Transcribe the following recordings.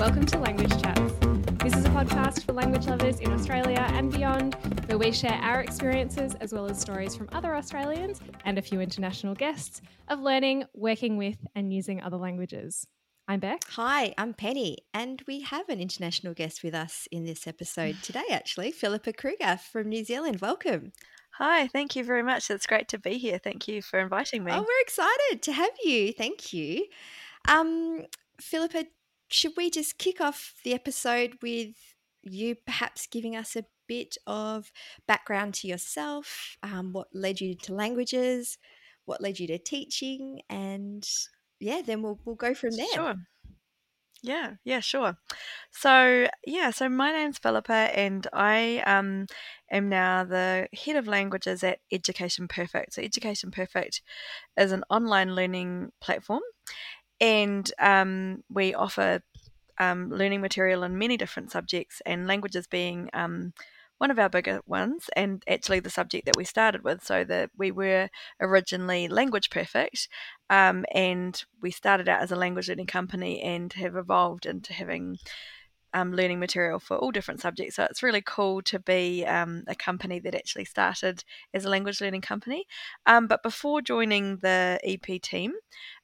welcome to Language Chats. This is a podcast for language lovers in Australia and beyond, where we share our experiences as well as stories from other Australians and a few international guests of learning, working with, and using other languages. I'm Beck. Hi, I'm Penny, and we have an international guest with us in this episode today, actually, Philippa Kruger from New Zealand. Welcome. Hi, thank you very much. It's great to be here. Thank you for inviting me. Oh, we're excited to have you. Thank you. Um, Philippa, should we just kick off the episode with you perhaps giving us a bit of background to yourself, um, what led you to languages, what led you to teaching, and yeah, then we'll we'll go from there. Sure. Yeah, yeah, sure. So, yeah, so my name's Philippa, and I um, am now the head of languages at Education Perfect. So, Education Perfect is an online learning platform, and um, we offer um, learning material in many different subjects, and languages being um, one of our bigger ones, and actually the subject that we started with. So that we were originally language perfect, um, and we started out as a language learning company and have evolved into having um, learning material for all different subjects. So it's really cool to be um, a company that actually started as a language learning company. Um, but before joining the EP team,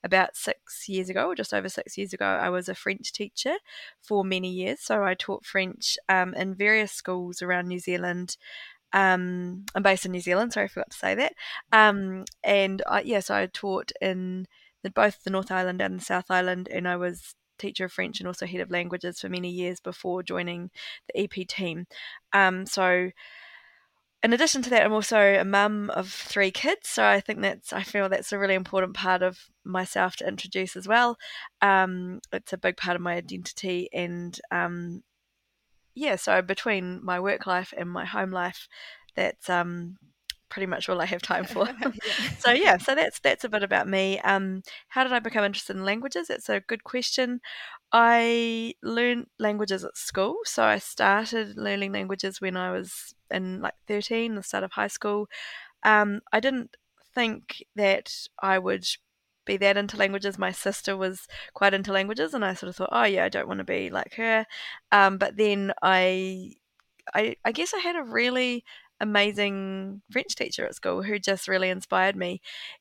about six years ago, or just over six years ago, I was a French teacher for many years. So I taught French um, in various schools around New Zealand. Um, I'm based in New Zealand, sorry, I forgot to say that. Um, and I, yeah, so I taught in both the North Island and the South Island, and I was teacher of French and also head of languages for many years before joining the EP team. Um, so, in addition to that, I'm also a mum of three kids. So I think that's I feel that's a really important part of myself to introduce as well. Um, it's a big part of my identity, and um, yeah, so between my work life and my home life, that's um, pretty much all I have time for. so yeah, so that's that's a bit about me. Um, how did I become interested in languages? It's a good question. I learned languages at school, so I started learning languages when I was in like thirteen, the start of high school. Um, I didn't think that I would be that into languages. My sister was quite into languages, and I sort of thought, oh yeah, I don't want to be like her. Um, but then I, I, I guess I had a really amazing French teacher at school who just really inspired me,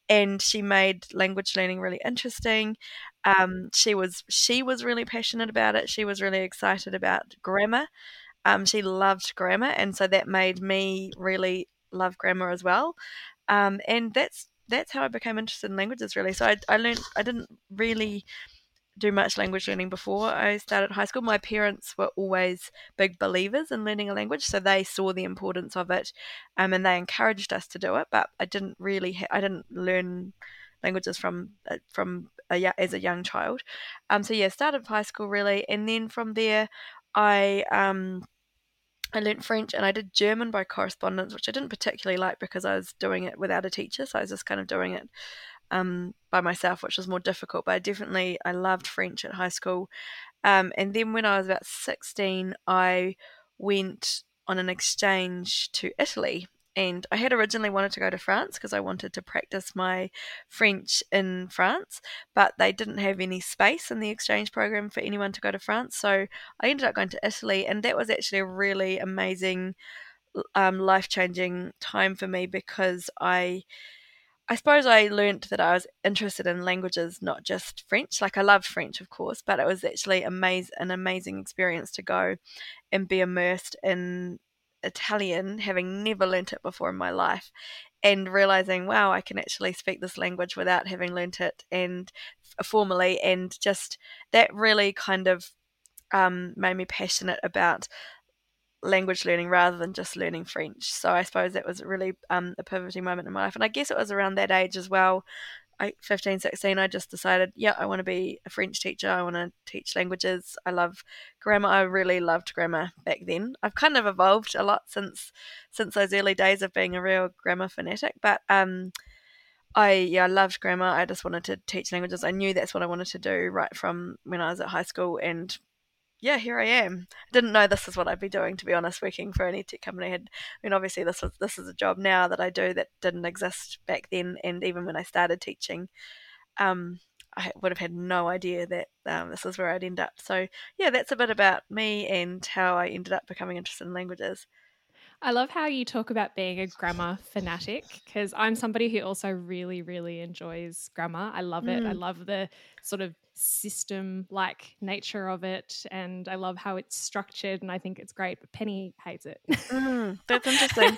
and she made language learning really interesting. Um, she was she was really passionate about it. She was really excited about grammar. Um, she loved grammar, and so that made me really love grammar as well. Um, and that's that's how I became interested in languages really. So I, I learned I didn't really do much language learning before I started high school. My parents were always big believers in learning a language, so they saw the importance of it, um, and they encouraged us to do it. But I didn't really, ha- I didn't learn languages from uh, from a, as a young child. Um, so yeah, started high school really, and then from there, I um, I learnt French and I did German by correspondence, which I didn't particularly like because I was doing it without a teacher, so I was just kind of doing it um, by myself, which was more difficult. But I definitely I loved French at high school, um, and then when I was about sixteen, I went on an exchange to Italy. And I had originally wanted to go to France because I wanted to practice my French in France, but they didn't have any space in the exchange program for anyone to go to France. So I ended up going to Italy, and that was actually a really amazing, um, life changing time for me because I I suppose I learnt that I was interested in languages, not just French. Like I loved French, of course, but it was actually amaz- an amazing experience to go and be immersed in Italian, having never learnt it before in my life, and realizing, wow, I can actually speak this language without having learnt it and formally, and just that really kind of um, made me passionate about language learning rather than just learning French. So I suppose that was really um, a pivoting moment in my life. And I guess it was around that age as well. I, 15, 16, I just decided, yeah, I want to be a French teacher. I want to teach languages. I love grammar. I really loved grammar back then. I've kind of evolved a lot since since those early days of being a real grammar fanatic. But um, I yeah, I loved grammar. I just wanted to teach languages. I knew that's what I wanted to do right from when I was at high school, and yeah, here I am. I didn't know this is what I'd be doing, to be honest, working for any tech company. I, had, I mean, obviously, this was this is a job now that I do that didn't exist back then, and even when I started teaching, um, I would have had no idea that um, this is where I'd end up. So yeah, that's a bit about me and how I ended up becoming interested in languages. I love how you talk about being a grammar fanatic because I'm somebody who also really, really enjoys grammar. I love it. Mm. I love the sort of system like nature of it and I love how it's structured and I think it's great, but Penny hates it. Mm, that's interesting.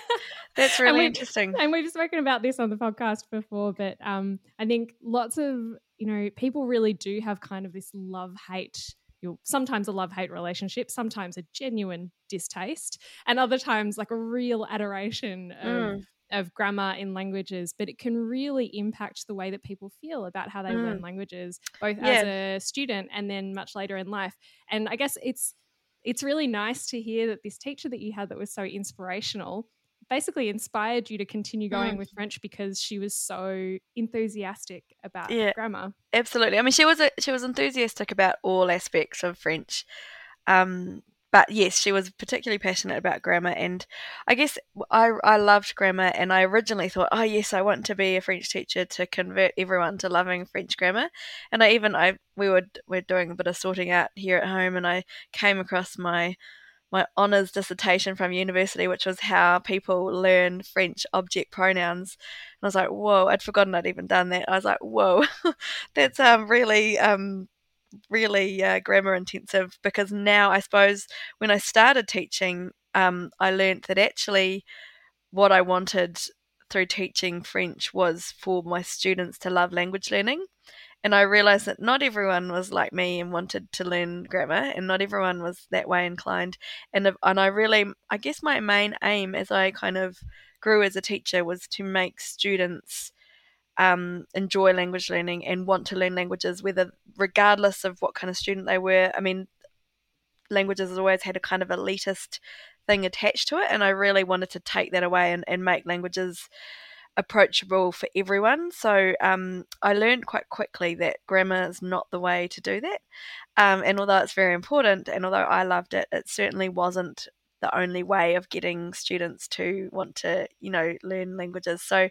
that's really and interesting. And we've spoken about this on the podcast before, but um, I think lots of, you know, people really do have kind of this love hate you'll sometimes a love hate relationship, sometimes a genuine distaste, and other times like a real adoration of, mm. of grammar in languages. But it can really impact the way that people feel about how they mm. learn languages, both yeah. as a student and then much later in life. And I guess it's it's really nice to hear that this teacher that you had that was so inspirational basically inspired you to continue going mm. with French because she was so enthusiastic about yeah, grammar. Absolutely. I mean, she was a, she was enthusiastic about all aspects of French. Um, but yes, she was particularly passionate about grammar, and I guess I I loved grammar, and I originally thought, oh yes, I want to be a French teacher to convert everyone to loving French grammar, and I even I we were we're doing a bit of sorting out here at home, and I came across my my honours dissertation from university, which was how people learn French object pronouns. And I was like, whoa, I'd forgotten I'd even done that. I was like, whoa, that's um, really, um, really uh, grammar intensive because now I suppose when I started teaching, um, I learned that actually what I wanted through teaching French was for my students to love language learning and I realized that not everyone was like me and wanted to learn grammar, and not everyone was that way inclined. And and I really, I guess, my main aim as I kind of grew as a teacher was to make students um, enjoy language learning and want to learn languages, whether regardless of what kind of student they were. I mean, languages has always had a kind of elitist thing attached to it, and I really wanted to take that away and, and make languages approachable for everyone. So um, I learned quite quickly that grammar is not the way to do that. Um, and although it's very important, and although I loved it, it certainly wasn't the only way of getting students to want to, you know, learn languages. So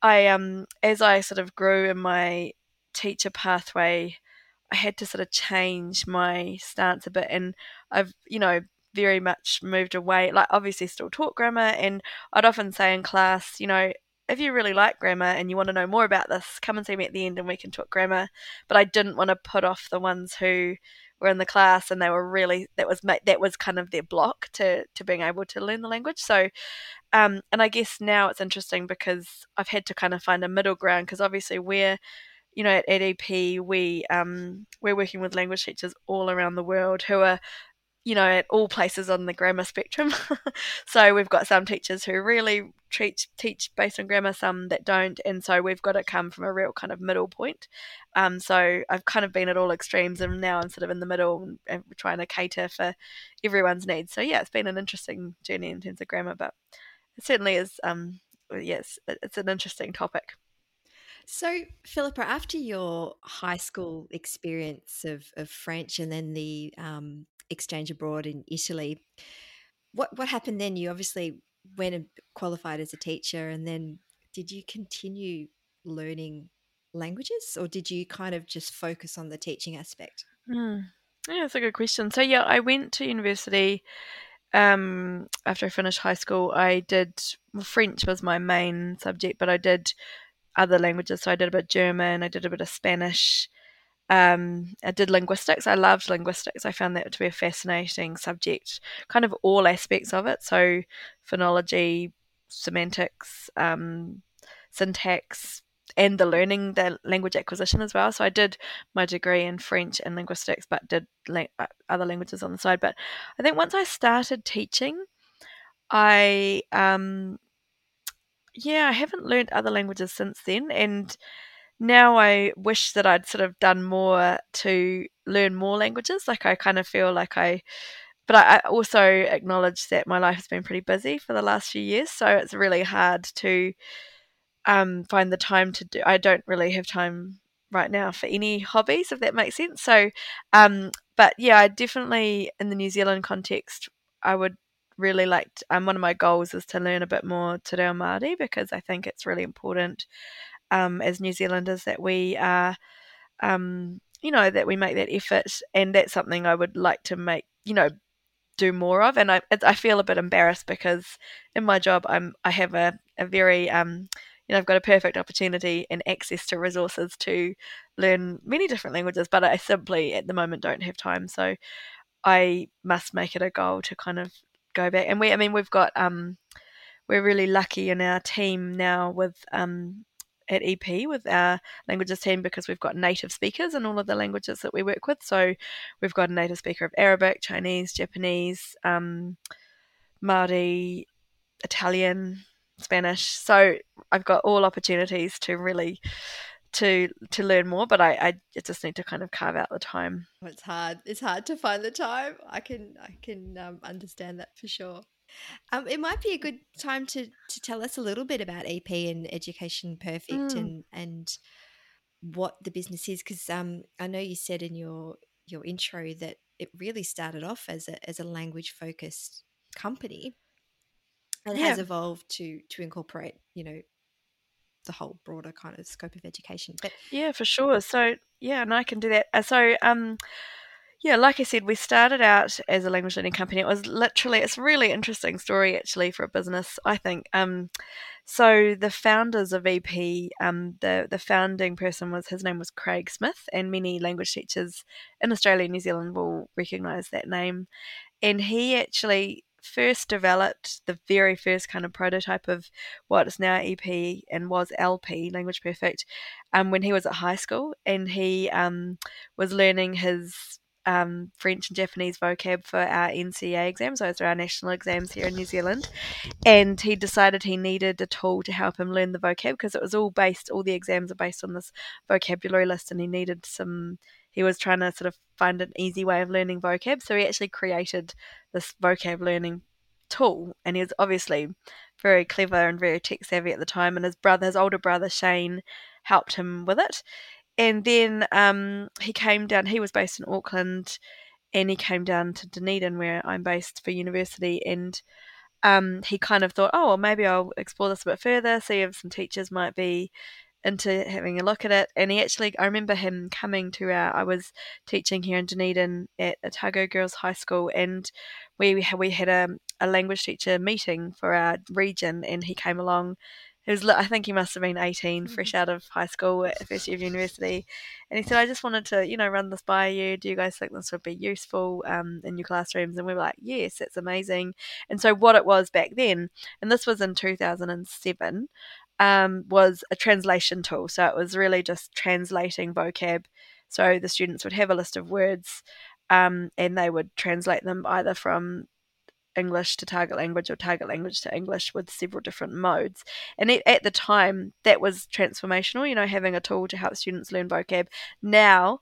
I, um, as I sort of grew in my teacher pathway, I had to sort of change my stance a bit, and I've, you know, very much moved away. Like, obviously, still taught grammar, and I'd often say in class, you know, if you really like grammar and you want to know more about this, come and see me at the end and we can talk grammar. But I didn't want to put off the ones who were in the class and they were really that was that was kind of their block to to being able to learn the language. So, um, and I guess now it's interesting because I've had to kind of find a middle ground because obviously we're you know, at EDP, we um, we're working with language teachers all around the world who are you know, at all places on the grammar spectrum. so we've got some teachers who really teach teach based on grammar, some that don't, and so we've got to come from a real kind of middle point. Um, so I've kind of been at all extremes, and now I'm sort of in the middle and, trying to cater for everyone's needs. So yeah, it's been an interesting journey in terms of grammar, but it certainly is. Um, yes, it's an interesting topic. So, Philippa, after your high school experience of, of French and then the um, exchange abroad in Italy. What what happened then? You obviously went and qualified as a teacher, and then did you continue learning languages, or did you kind of just focus on the teaching aspect? Hmm. Yeah, that's a good question. So yeah, I went to university um, after I finished high school. I did well, French was my main subject, but I did other languages. So I did a bit of German, I did a bit of Spanish, um, I did linguistics. I loved linguistics. I found that to be a fascinating subject, kind of all aspects of it. So, phonology, semantics, um, syntax, and the learning, the language acquisition as well. So, I did my degree in French and linguistics, but did la- uh, other languages on the side. But I think once I started teaching, I, um, yeah, I haven't learned other languages since then. And now I wish that I'd sort of done more to learn more languages. Like I kind of feel like I, but I also acknowledge that my life has been pretty busy for the last few years, so it's really hard to um, find the time to do. I don't really have time right now for any hobbies, if that makes sense. So, um, but yeah, I definitely in the New Zealand context, I would really like. To, um, one of my goals is to learn a bit more Te Reo Māori because I think it's really important um, as New Zealanders that we are um, you know, that we make that effort, and that's something I would like to make, you know, do more of. And I, I feel a bit embarrassed because in my job, I'm, I have a, a very, um, you know, I've got a perfect opportunity and access to resources to learn many different languages, but I simply at the moment don't have time. So I must make it a goal to kind of go back. And we, I mean, we've got, um, we're really lucky in our team now with um, at EP with our languages team because we've got native speakers in all of the languages that we work with. So we've got a native speaker of Arabic, Chinese, Japanese, um, Māori, Italian, Spanish. So I've got all opportunities to really to to learn more, but I, I just need to kind of carve out the time. It's hard. It's hard to find the time. I can I can um, understand that for sure. Um, it might be a good time to to tell us a little bit about EP and Education Perfect mm. and and what the business is because um, I know you said in your your intro that it really started off as a as a language focused company and yeah. has evolved to to incorporate you know the whole broader kind of scope of education but yeah for sure so yeah and i can do that uh, so um yeah, like I said, we started out as a language learning company. It was literally, it's a really interesting story actually for a business, I think. Um, so the founders of EP, um, the the founding person was his name was Craig Smith, and many language teachers in Australia and New Zealand will recognise that name. And he actually first developed the very first kind of prototype of what is now EP and was LP, Language Perfect, um, when he was at high school, and he um, was learning his um, French and Japanese vocab for our NCEA exams, those are our national exams here in New Zealand. And he decided he needed a tool to help him learn the vocab because it was all based, all the exams are based on this vocabulary list, and he needed some. He was trying to sort of find an easy way of learning vocab, so he actually created this vocab learning tool, and he was obviously very clever and very tech savvy at the time. And his brother, his older brother Shane, helped him with it and then um, he came down. He was based in Auckland, and he came down to Dunedin, where I'm based for university. And um, he kind of thought, oh, well, maybe I'll explore this a bit further, see if some teachers might be into having a look at it. And he actually, I remember him coming to our. I was teaching here in Dunedin at Otago Girls High School, and we we had a, a language teacher meeting for our region, and he came along was, I think he must have been 18, fresh mm-hmm. out of high school, at first year of university. And he said, I just wanted to, you know, run this by you. Do you guys think this would be useful um, in your classrooms? And we were like, yes, that's amazing. And so what it was back then, and this was in 2007, um, was a translation tool. So it was really just translating vocab. So the students would have a list of words um, and they would translate them either from English to target language or target language to English with several different modes. And at the time, that was transformational, you know, having a tool to help students learn vocab. Now,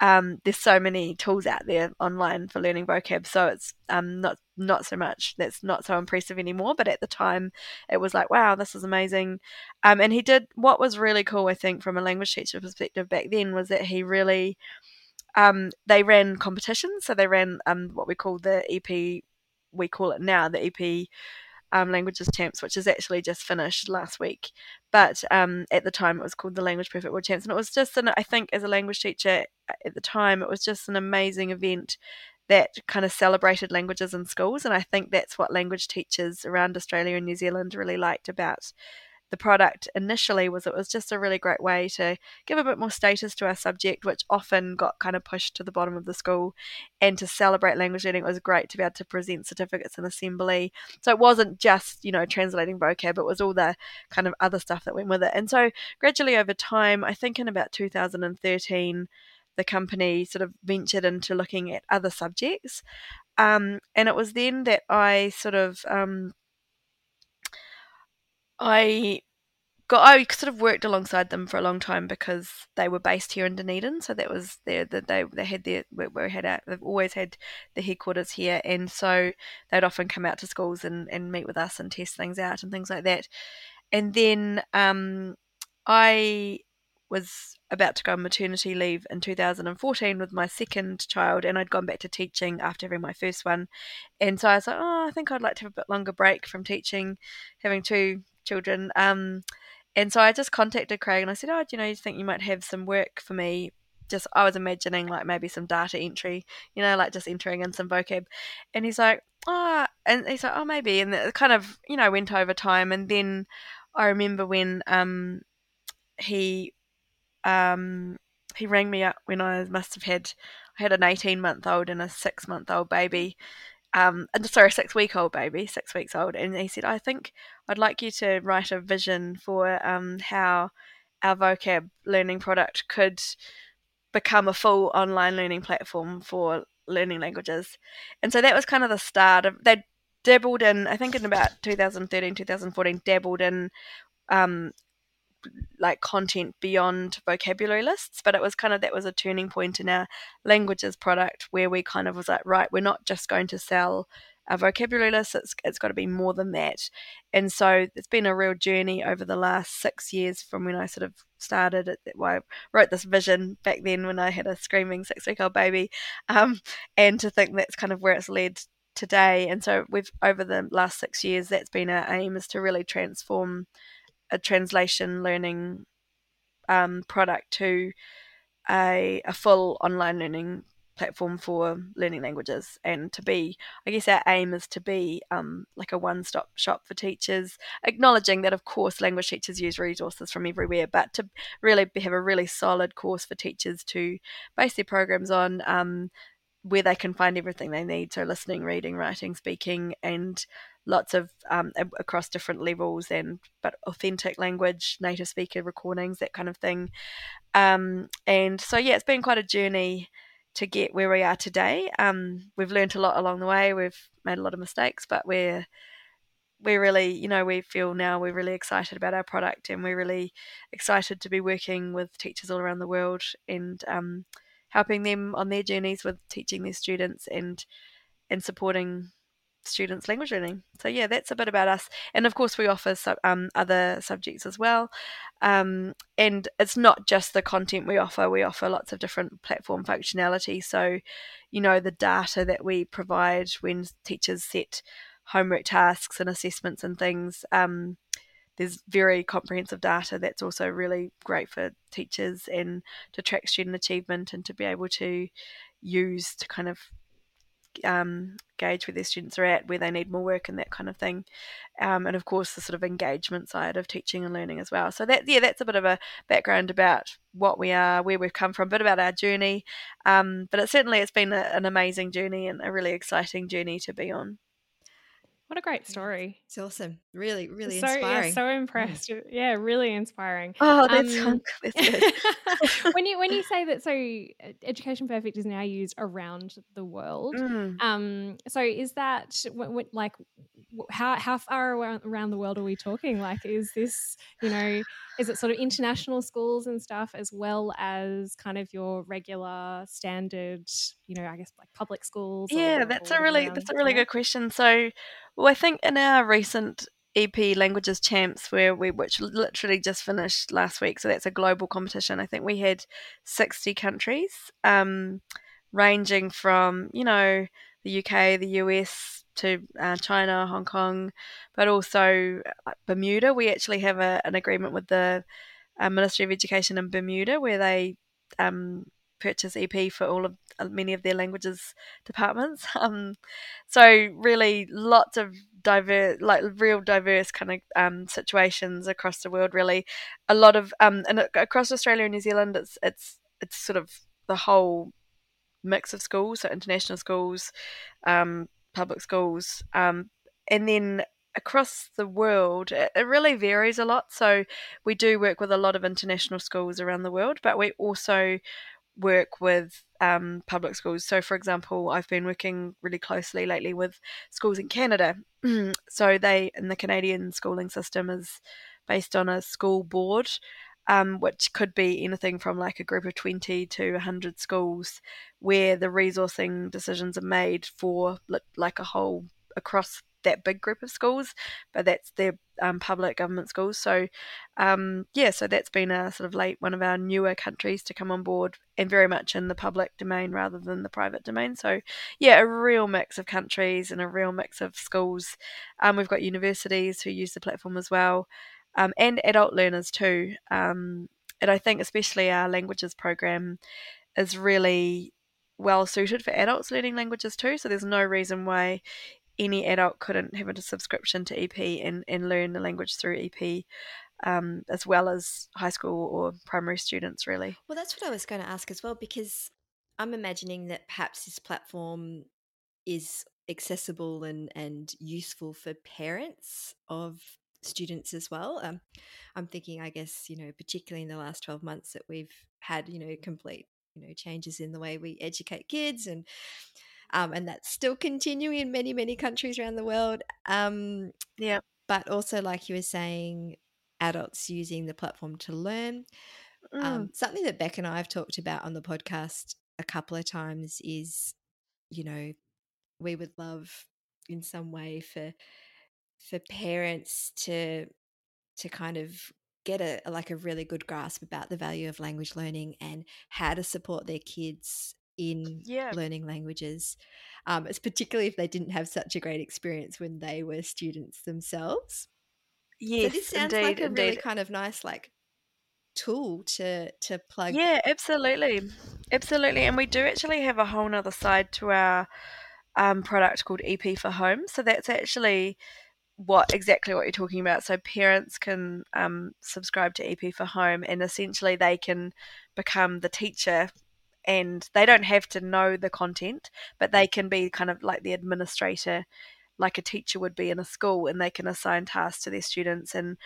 um, there's so many tools out there online for learning vocab, so it's um, not not so much. That's not so impressive anymore. But at the time, it was like, wow, this is amazing. Um, and he did what was really cool, I think, from a language teacher perspective back then, was that he really um, they ran competitions. So they ran um, what we call the EP we call it now, the EP um, Languages Champs, which is actually just finished last week. But um, at the time, it was called the Language Perfect World Champs, and it was just an, I think, as a language teacher at the time, it was just an amazing event that kind of celebrated languages in schools, and I think that's what language teachers around Australia and New Zealand really liked about the product initially was it was just a really great way to give a bit more status to our subject, which often got kind of pushed to the bottom of the school, and to celebrate language learning. It was great to be able to present certificates in assembly. So it wasn't just you know translating vocab; it was all the kind of other stuff that went with it. And so gradually over time, I think in about 2013 the company sort of ventured into looking at other subjects. Um, and it was then that I sort of um, I got I sort of worked alongside them for a long time because they were based here in Dunedin, so that was their that they they had their where we had a, they've always had the headquarters here, and so they'd often come out to schools and and meet with us and test things out and things like that. And then um, I was about to go on maternity leave in 2014 with my second child, and I'd gone back to teaching after having my first one. And so I was like, oh, I think I'd like to have a bit longer break from teaching, having two children. Um, and so I just contacted Craig and I said, oh, do you know, you think you might have some work for me just I was imagining like maybe some data entry, you know, like just entering in some vocab. And he's like, oh, and he's like, oh, maybe. And it kind of, you know, went over time. And then I remember when um, he um, he rang me up when I must have had I had an eighteen month old and a six month old baby, um, sorry, six week old baby, six weeks old, and he said, I think I'd like you to write a vision for um, how our vocab learning product could become a full online learning platform for learning languages. And so that was kind of the start of they dabbled in I think in about 2013 2014 dabbled in um, like content beyond vocabulary lists but it was kind of that was a turning point in our languages product where we kind of was like right we're not just going to sell a vocabulary list it's, it's got to be more than that. And so it's been a real journey over the last six years from when i sort of started it well, i wrote this vision back then when i had a screaming six week old baby um, and to think that's kind of where it's led today. And so we've over the last six years that's been our aim is to really transform a translation learning um, product to a, a full online learning platform for learning languages. And to be i guess our aim is to be um, like a one-stop shop for teachers acknowledging that of course language teachers use resources from everywhere but to really have a really solid course for teachers to base their programs on um, where they can find everything they need. So listening reading writing speaking and lots of um, across different levels and but authentic language native speaker recordings that kind of thing. Um, and so yeah it's been quite a journey to get where we are today. Um, we've learned a lot along the way. We've made a lot of mistakes but we're we're really you know we feel now we're really excited about our product and we're really excited to be working with teachers all around the world and um, helping them on their journeys with teaching their students and and supporting students language learning. So yeah, that's a bit about us. And of course, we offer um, other subjects as well. Um, and it's not just the content we offer. We offer lots of different platform functionality. So, you know, the data that we provide when teachers set homework tasks and assessments and things. Um, there's very comprehensive data that's also really great for teachers and to track student achievement and to be able to use to kind of um, gauge where their students are at, where they need more work, and that kind of thing. Um, and of course, the sort of engagement side of teaching and learning as well. So that yeah, that's a bit of a background about what we are, where we've come from, a bit about our journey. Um, but it certainly it's been a, an amazing journey and a really exciting journey to be on. What a great story. It's awesome. Really, really so, inspiring. Yeah, so impressed. Mm. Yeah, really inspiring. Oh, that's, um, that's when you when you say that so Education Perfect is now used around the world. Mm. Um so is that like how how far around the world are we talking? Like is this, you know, is it sort of international schools and stuff as well as kind of your regular standard, you know, I guess like public schools? Yeah, or, that's or a really that's a really good question. So well, I think in our recent EP Languages Champs, where we which literally just finished last week, so that's a global competition. I think we had sixty countries, um, ranging from you know the UK, the US to uh, China, Hong Kong, but also uh, Bermuda. We actually have a, an agreement with the uh, Ministry of Education in Bermuda where they um, purchase EP for all of uh, many of their languages departments. Um, so really, lots of diverse, like real diverse kind of um, situations across the world. Really, a lot of um, and across Australia and New Zealand, it's it's it's sort of the whole mix of schools, so international schools, um, public schools, um, and then across the world, it, it, really varies a lot. So we do work with a lot of international schools around the world, but we also work with um, public schools. So, for example, I've been working really closely lately with schools in Canada. so, they in the Canadian schooling system is based on a school board, um, which could be anything from like a group of 20 to 100 schools, where the resourcing decisions are made for like a whole across that big group of schools, but that's their um, public government schools. So, um, yeah, so that's been a sort of late one of our newer countries to come on board, and very much in the public domain rather than the private domain. So, yeah, a real mix of countries and a real mix of schools. Um, we've got universities who use the platform as well, um, and adult learners too. Um, and I think especially our languages program is really well suited for adults learning languages too. So there's no reason why any adult couldn't have a subscription to EP and, and learn the language through EP. Um, as well as high school or primary students, really. Well, that's what I was going to ask as well, because I'm imagining that perhaps this platform is accessible and, and useful for parents of students as well. Um, I'm thinking, I guess, you know, particularly in the last 12 months that we've had, you know, complete, you know, changes in the way we educate kids and um, and that's still continuing in many, many countries around the world. Um, yeah. But also, like you were saying, adults using the platform to learn. Mm. Um, something that Beck and I have talked about on the podcast a couple of times is, you know, we would love in some way for for parents to to kind of get a like a really good grasp about the value of language learning and how to support their kids in yeah. learning languages. Um, it's particularly if they didn't have such a great experience when they were students themselves. Yes, so this sounds indeed, like a indeed. really kind of nice like tool to to plug. Yeah, absolutely, absolutely. And we do actually have a whole nother side to our um, product called EP for Home. So that's actually what exactly what you're talking about. So parents can um, subscribe to EP for Home, and essentially they can become the teacher and they don't have to know the content, but they can be kind of like the administrator, like a teacher would be in a school, and they can assign tasks to their students and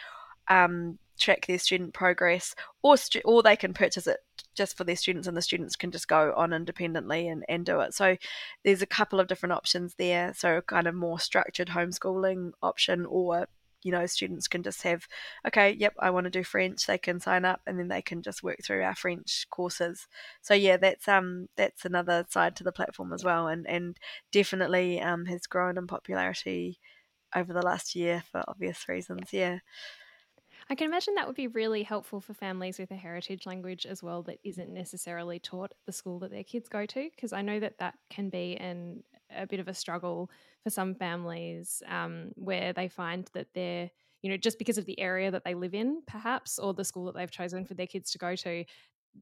um, track their student progress, or stu- or they can purchase it just for their students, and the students can just go on independently and, and do it. So there's a couple of different options there. So kind of more structured homeschooling option, or you know, students can just have, okay, yep, I want to do French. They can sign up, and then they can just work through our French courses. So yeah, that's um that's another side to the platform as well, and and definitely um has grown in popularity over the last year for obvious reasons. Yeah. I can imagine that would be really helpful for families with a heritage language as well that isn't necessarily taught at the school that their kids go to, because I know that that can be an, a bit of a struggle for some families um, where they find that they're, you know, just because of the area that they live in, perhaps, or the school that they've chosen for their kids to go to,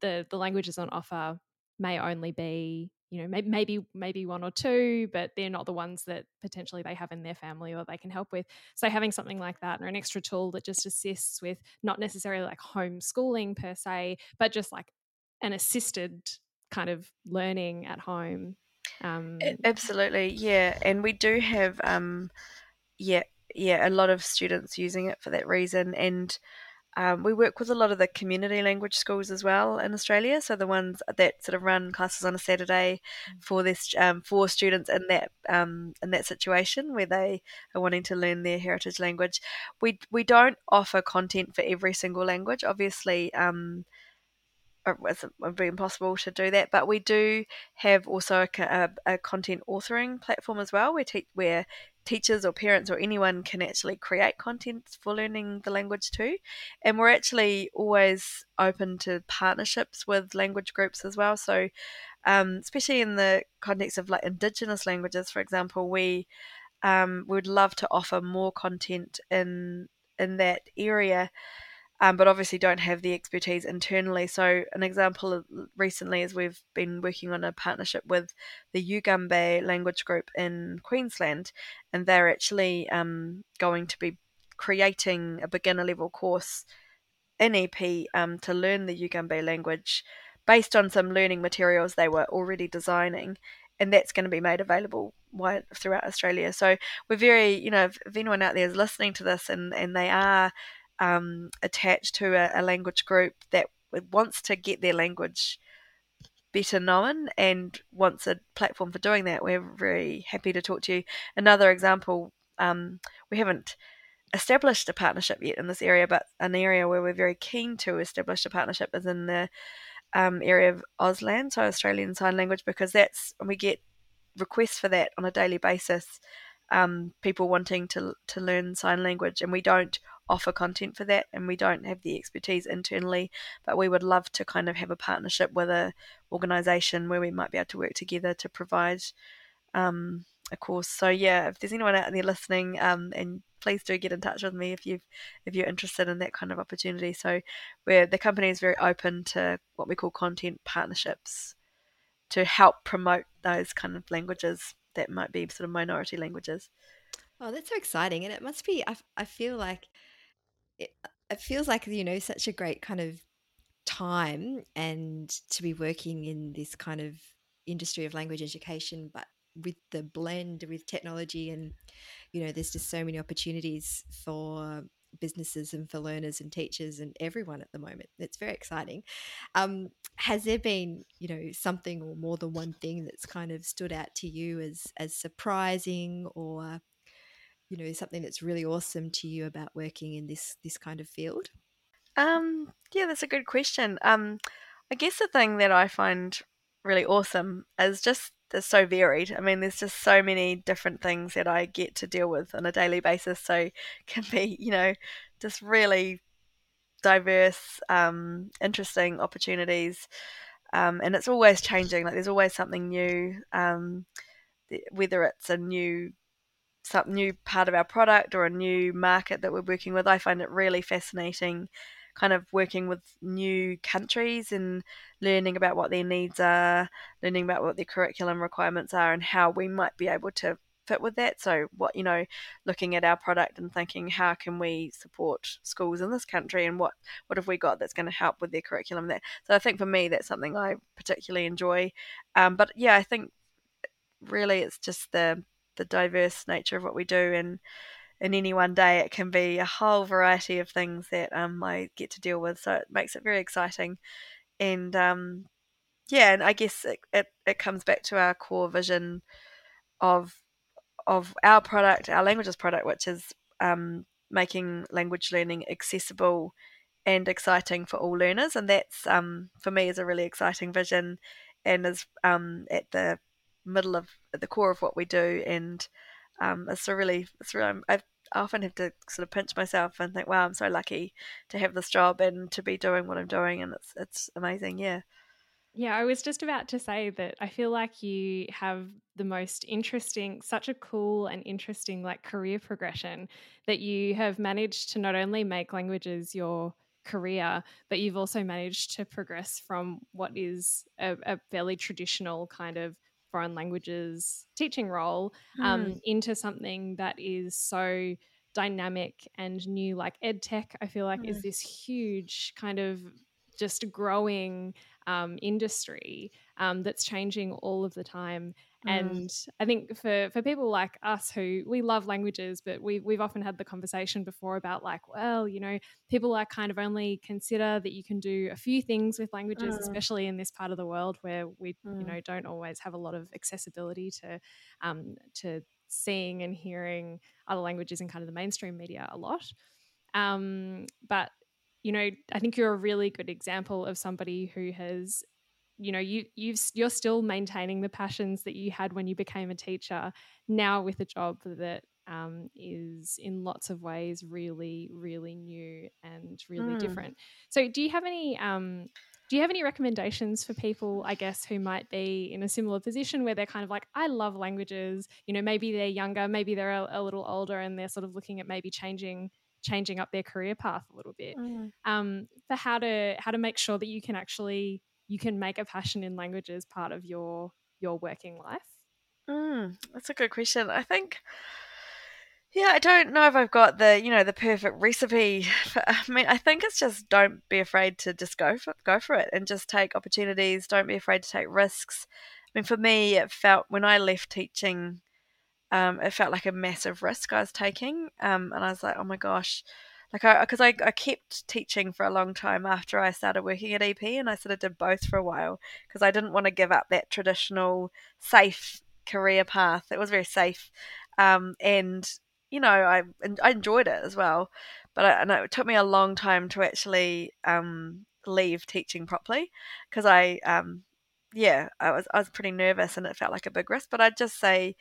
the the languages on offer may only be you know maybe, maybe maybe one or two but they're not the ones that potentially they have in their family or they can help with. So having something like that or an extra tool that just assists with not necessarily like homeschooling per se but just like an assisted kind of learning at home um, absolutely yeah and we do have um yeah yeah a lot of students using it for that reason and um, we work with a lot of the community language schools as well in Australia. So the ones that sort of run classes on a Saturday Mm. for this um, for students in that um, in that situation where they are wanting to learn their heritage language. We we don't offer content for every single language, obviously. Um, it would be impossible to do that, but we do have also a, a, a content authoring platform as well, where te- where teachers or parents or anyone can actually create content for learning the language too. And we're actually always open to partnerships with language groups as well. So, um, especially in the context of like Indigenous languages, for example, we um, would love to offer more content in in that area. Um, but obviously don't have the expertise internally. So an example recently is we've been working on a partnership with the Yugambeh language group in Queensland, and they're actually um, going to be creating a beginner level course in EP um, to learn the Yugambeh language based on some learning materials they were already designing. And that's going to be made available throughout Australia. So we're very, you know, if, if anyone out there is listening to this and, and they are um, attached to a, a, language group that wants to get their language better known and wants a platform for doing that, we're very happy to talk to you. Another example, um, we haven't established a partnership yet in this area, but an area where we're very keen to establish a partnership is in the um, area of Auslan, so Australian Sign Language, because that's we get requests for that on a daily basis. Um, people wanting to to learn sign language, and we don't offer content for that, and we don't have the expertise internally. But we would love to kind of have a partnership with a organisation where we might be able to work together to provide um, a course. So yeah, if there's anyone out there listening, um, and please do get in touch with me if you if you're interested in that kind of opportunity. So where the company is very open to what we call content partnerships to help promote those kind of languages that might be sort of minority languages. Oh, that's so exciting. And it must be, I, I feel like it, it feels like, you know, such a great kind of time and to be working in this kind of industry of language education, but with the blend with technology and, you know, there's just so many opportunities for businesses and for learners and teachers and everyone at the moment. It's very exciting. Um, has there been, you know, something or more than one thing that's kind of stood out to you as as surprising or you know something that's really awesome to you about working in this this kind of field? Um, yeah, that's a good question. Um, I guess the thing that I find really awesome is just it's so varied. I mean, there's just so many different things that I get to deal with on a daily basis. So can be, you know, just really diverse, um, interesting opportunities. Um, and it's always changing. Like there's always something new. Um, whether it's a new some new part of our product or a new market that we're working with. I find it really fascinating kind of working with new countries and learning about what their needs are, learning about what their curriculum requirements are and how we might be able to fit with that. So what you know, looking at our product and thinking how can we support schools in this country and what what have we got that's going to help with their curriculum there. So I think for me that's something I particularly enjoy. Um, but yeah, I think really it's just the the diverse nature of what we do and in any one day it can be a whole variety of things that um, I get to deal with so it makes it very exciting. And um, yeah and I guess it, it, it comes back to our core vision of of our product our languages product which is um, making language learning accessible and exciting for all learners and that's um, for me is a really exciting vision and is um, at the middle of at the core of what we do, and um, it's a really, it's really, I often have to sort of pinch myself and think, wow, I'm so lucky to have this job and to be doing what I'm doing, and it's it's amazing, yeah. Yeah, I was just about to say that I feel like you have the most interesting, such a cool and interesting like career progression that you have managed to not only make languages your career, but you've also managed to progress from what is a, a fairly traditional kind of foreign languages teaching role um, mm. into something that is so dynamic and new like ed tech i feel like mm. is this huge kind of just growing um, industry um, that's changing all of the time Mm. And I think for, for people like us who we love languages, but we, we've often had the conversation before about like, well, you know, people like kind of only consider that you can do a few things with languages, mm. especially in this part of the world where we, mm. you know, don't always have a lot of accessibility to, um, to seeing and hearing other languages in kind of the mainstream media a lot. Um, but you know, I think you're a really good example of somebody who has you know you you've you're still maintaining the passions that you had when you became a teacher now with a job that um, is in lots of ways really really new and really mm. different so do you have any um, do you have any recommendations for people i guess who might be in a similar position where they're kind of like i love languages you know maybe they're younger maybe they're a, a little older and they're sort of looking at maybe changing changing up their career path a little bit mm. um, for how to how to make sure that you can actually you can make a passion in languages part of your your working life? Mm, that's a good question. I think yeah, I don't know if I've got the you know the perfect recipe. I mean, I think it's just don't be afraid to just go for go for it and just take opportunities. Don't be afraid to take risks. I mean, for me, it felt when I left teaching, um, it felt like a massive risk I was taking, um, and I was like, oh my gosh, like I because I, I kept teaching for a long time after I started working at EP and I sort of did both for a while because I didn't want to give up that traditional safe career path. It was very safe, um, and you know I I enjoyed it as well, but I, and it took me a long time to actually um, leave teaching properly because I um, yeah I was I was pretty nervous and it felt like a big risk. But I'd just say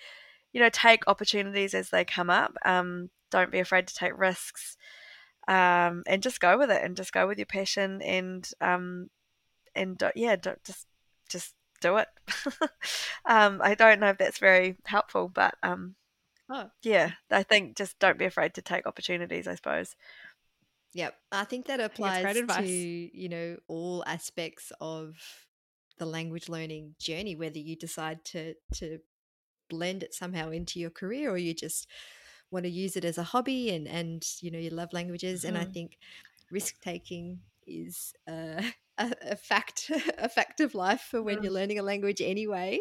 you know take opportunities as they come up. Um, don't be afraid to take risks um, and just go with it and just go with your passion and um, and yeah, don't just just do it. um, I don't know if that's very helpful, but um, Oh. yeah, I think just don't be afraid to take opportunities. I suppose. Yep. I think that think applies great to, you know, all aspects of the language learning journey, whether you decide to to blend it somehow into your career or you just want to use it as a hobby and and you know you love languages and I Mhm. think risk taking is uh, a, a fact a fact of life for when Mm. you're learning a language anyway.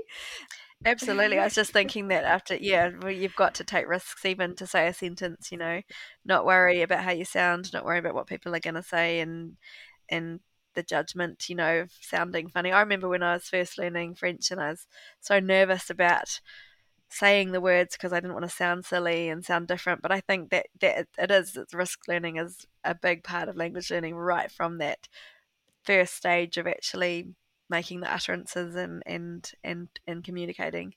Absolutely. I was just thinking that after, yeah, well, you've got to take risks even to say a sentence, you know, not worry about how you sound, not worry about what people are going to say and, and the judgment, you know, of sounding funny. I remember when I was first learning French and I was so nervous about saying the words because I didn't want to sound silly and sound different. But I think that, that it- it is, it's risk learning is a big part of language learning right from that first stage of actually making the utterances and and and and communicating.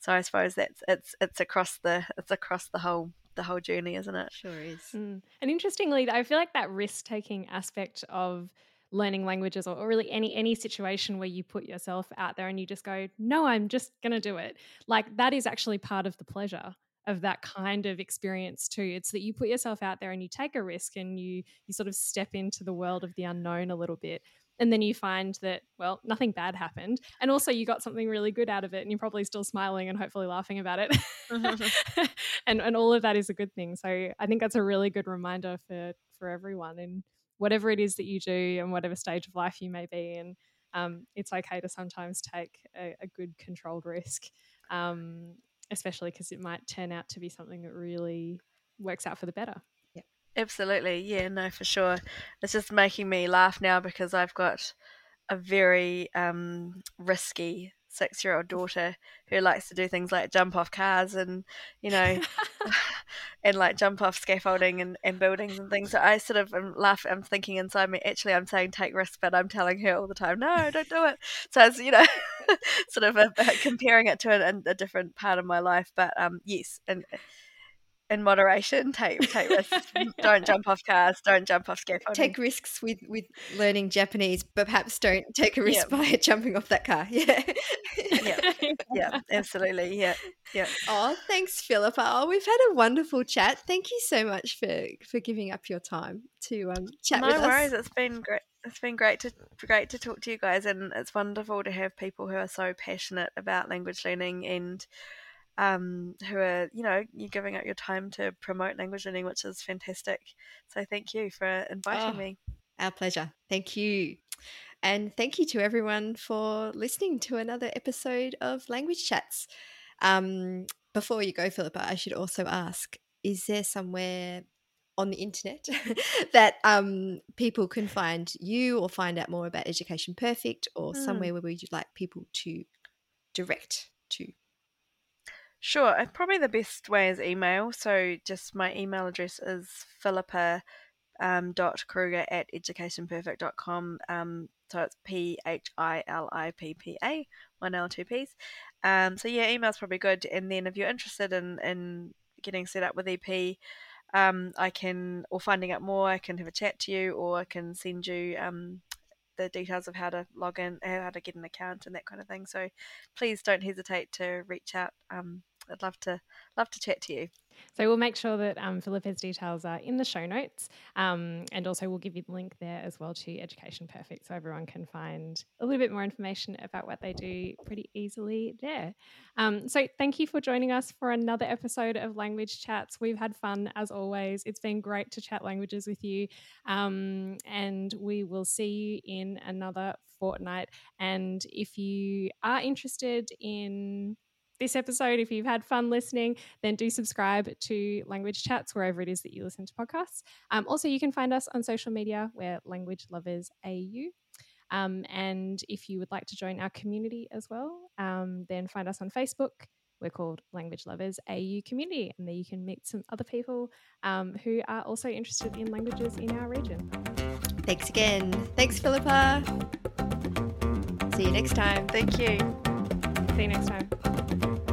So I suppose that's it's it's across the it's across the whole the whole journey, isn't it? Sure is. Mm. And interestingly, I feel like that risk taking aspect of learning languages or, or really any any situation where you put yourself out there and you just go, no, I'm just gonna do it. Like that is actually part of the pleasure of that kind of experience too. It's that you put yourself out there and you take a risk and you you sort of step into the world of the unknown a little bit. And then you find that, well, nothing bad happened. And also you got something really good out of it and you're probably still smiling and hopefully laughing about it. Mm-hmm. and and all of that is a good thing. So I think that's a really good reminder for for everyone and whatever it is that you do and whatever stage of life you may be in. Um, it's okay to sometimes take a, a good controlled risk, um, especially because it might turn out to be something that really works out for the better. Yeah, Absolutely, yeah, no, for sure. It's just making me laugh now because I've got a very um, risky six-year-old daughter who likes to do things like jump off cars and you know and like jump off scaffolding and, and buildings and things. So I sort of am laugh. I'm thinking inside me, actually, I'm saying take risks, but I'm telling her all the time, no, don't do it. So it's you know, sort of a, a- comparing it to a, a different part of my life. But um, yes, and in moderation, take take risks. don't jump off cars. Don't jump off scaffolding. Take risks with with learning Japanese, but perhaps don't take a risk by jumping off that car. Yeah. Yeah. yeah, absolutely. Yeah, yeah. Oh, thanks, Philippa. Oh, we've had a wonderful chat. Thank you so much for for giving up your time to um, chat no with worries. us. It's been great. It's been great to great to talk to you guys, and it's wonderful to have people who are so passionate about language learning and um, who are you know you're giving up your time to promote language learning, which is fantastic. So thank you for inviting Oh. me. Our pleasure. Thank you. And thank you to everyone for listening to another episode of Language Chats. Um, before you go, Philippa, I should also ask is there somewhere on the internet that um, people can find you or find out more about Education Perfect or Hmm. somewhere where you'd like people to direct to? Sure. Probably the best way is email. So just my email address is philippa um, dot kruger at educationperfect.com. Um, so it's P H I L I P P A, one L, two P's. Um, so yeah, email's probably good. And then if you're interested in, in getting set up with EP, um, I can, or finding out more, I can have a chat to you or I can send you um, the details of how to log in, how to get an account and that kind of thing. So please don't hesitate to reach out. Um, I'd love to love to chat to you. So we'll make sure that um, Philippa's details are in the show notes, um, and also we'll give you the link there as well to Education Perfect, so everyone can find a little bit more information about what they do pretty easily there. Um, so thank you for joining us for another episode of Language Chats. We've had fun as always. It's been great to chat languages with you, um, and we will see you in another fortnight. And if you are interested in this episode, if you've had fun listening, then do subscribe to Language Chats wherever it is that you listen to podcasts. Um, also, you can find us on social media. We're Language Lovers AU. Um, and if you would like to join our community as well, um, then find us on Facebook. We're called Language Lovers AU Community, and there you can meet some other people um, who are also interested in languages in our region. Thanks again. Thanks, Philippa. See you next time. Thank you. See you next time.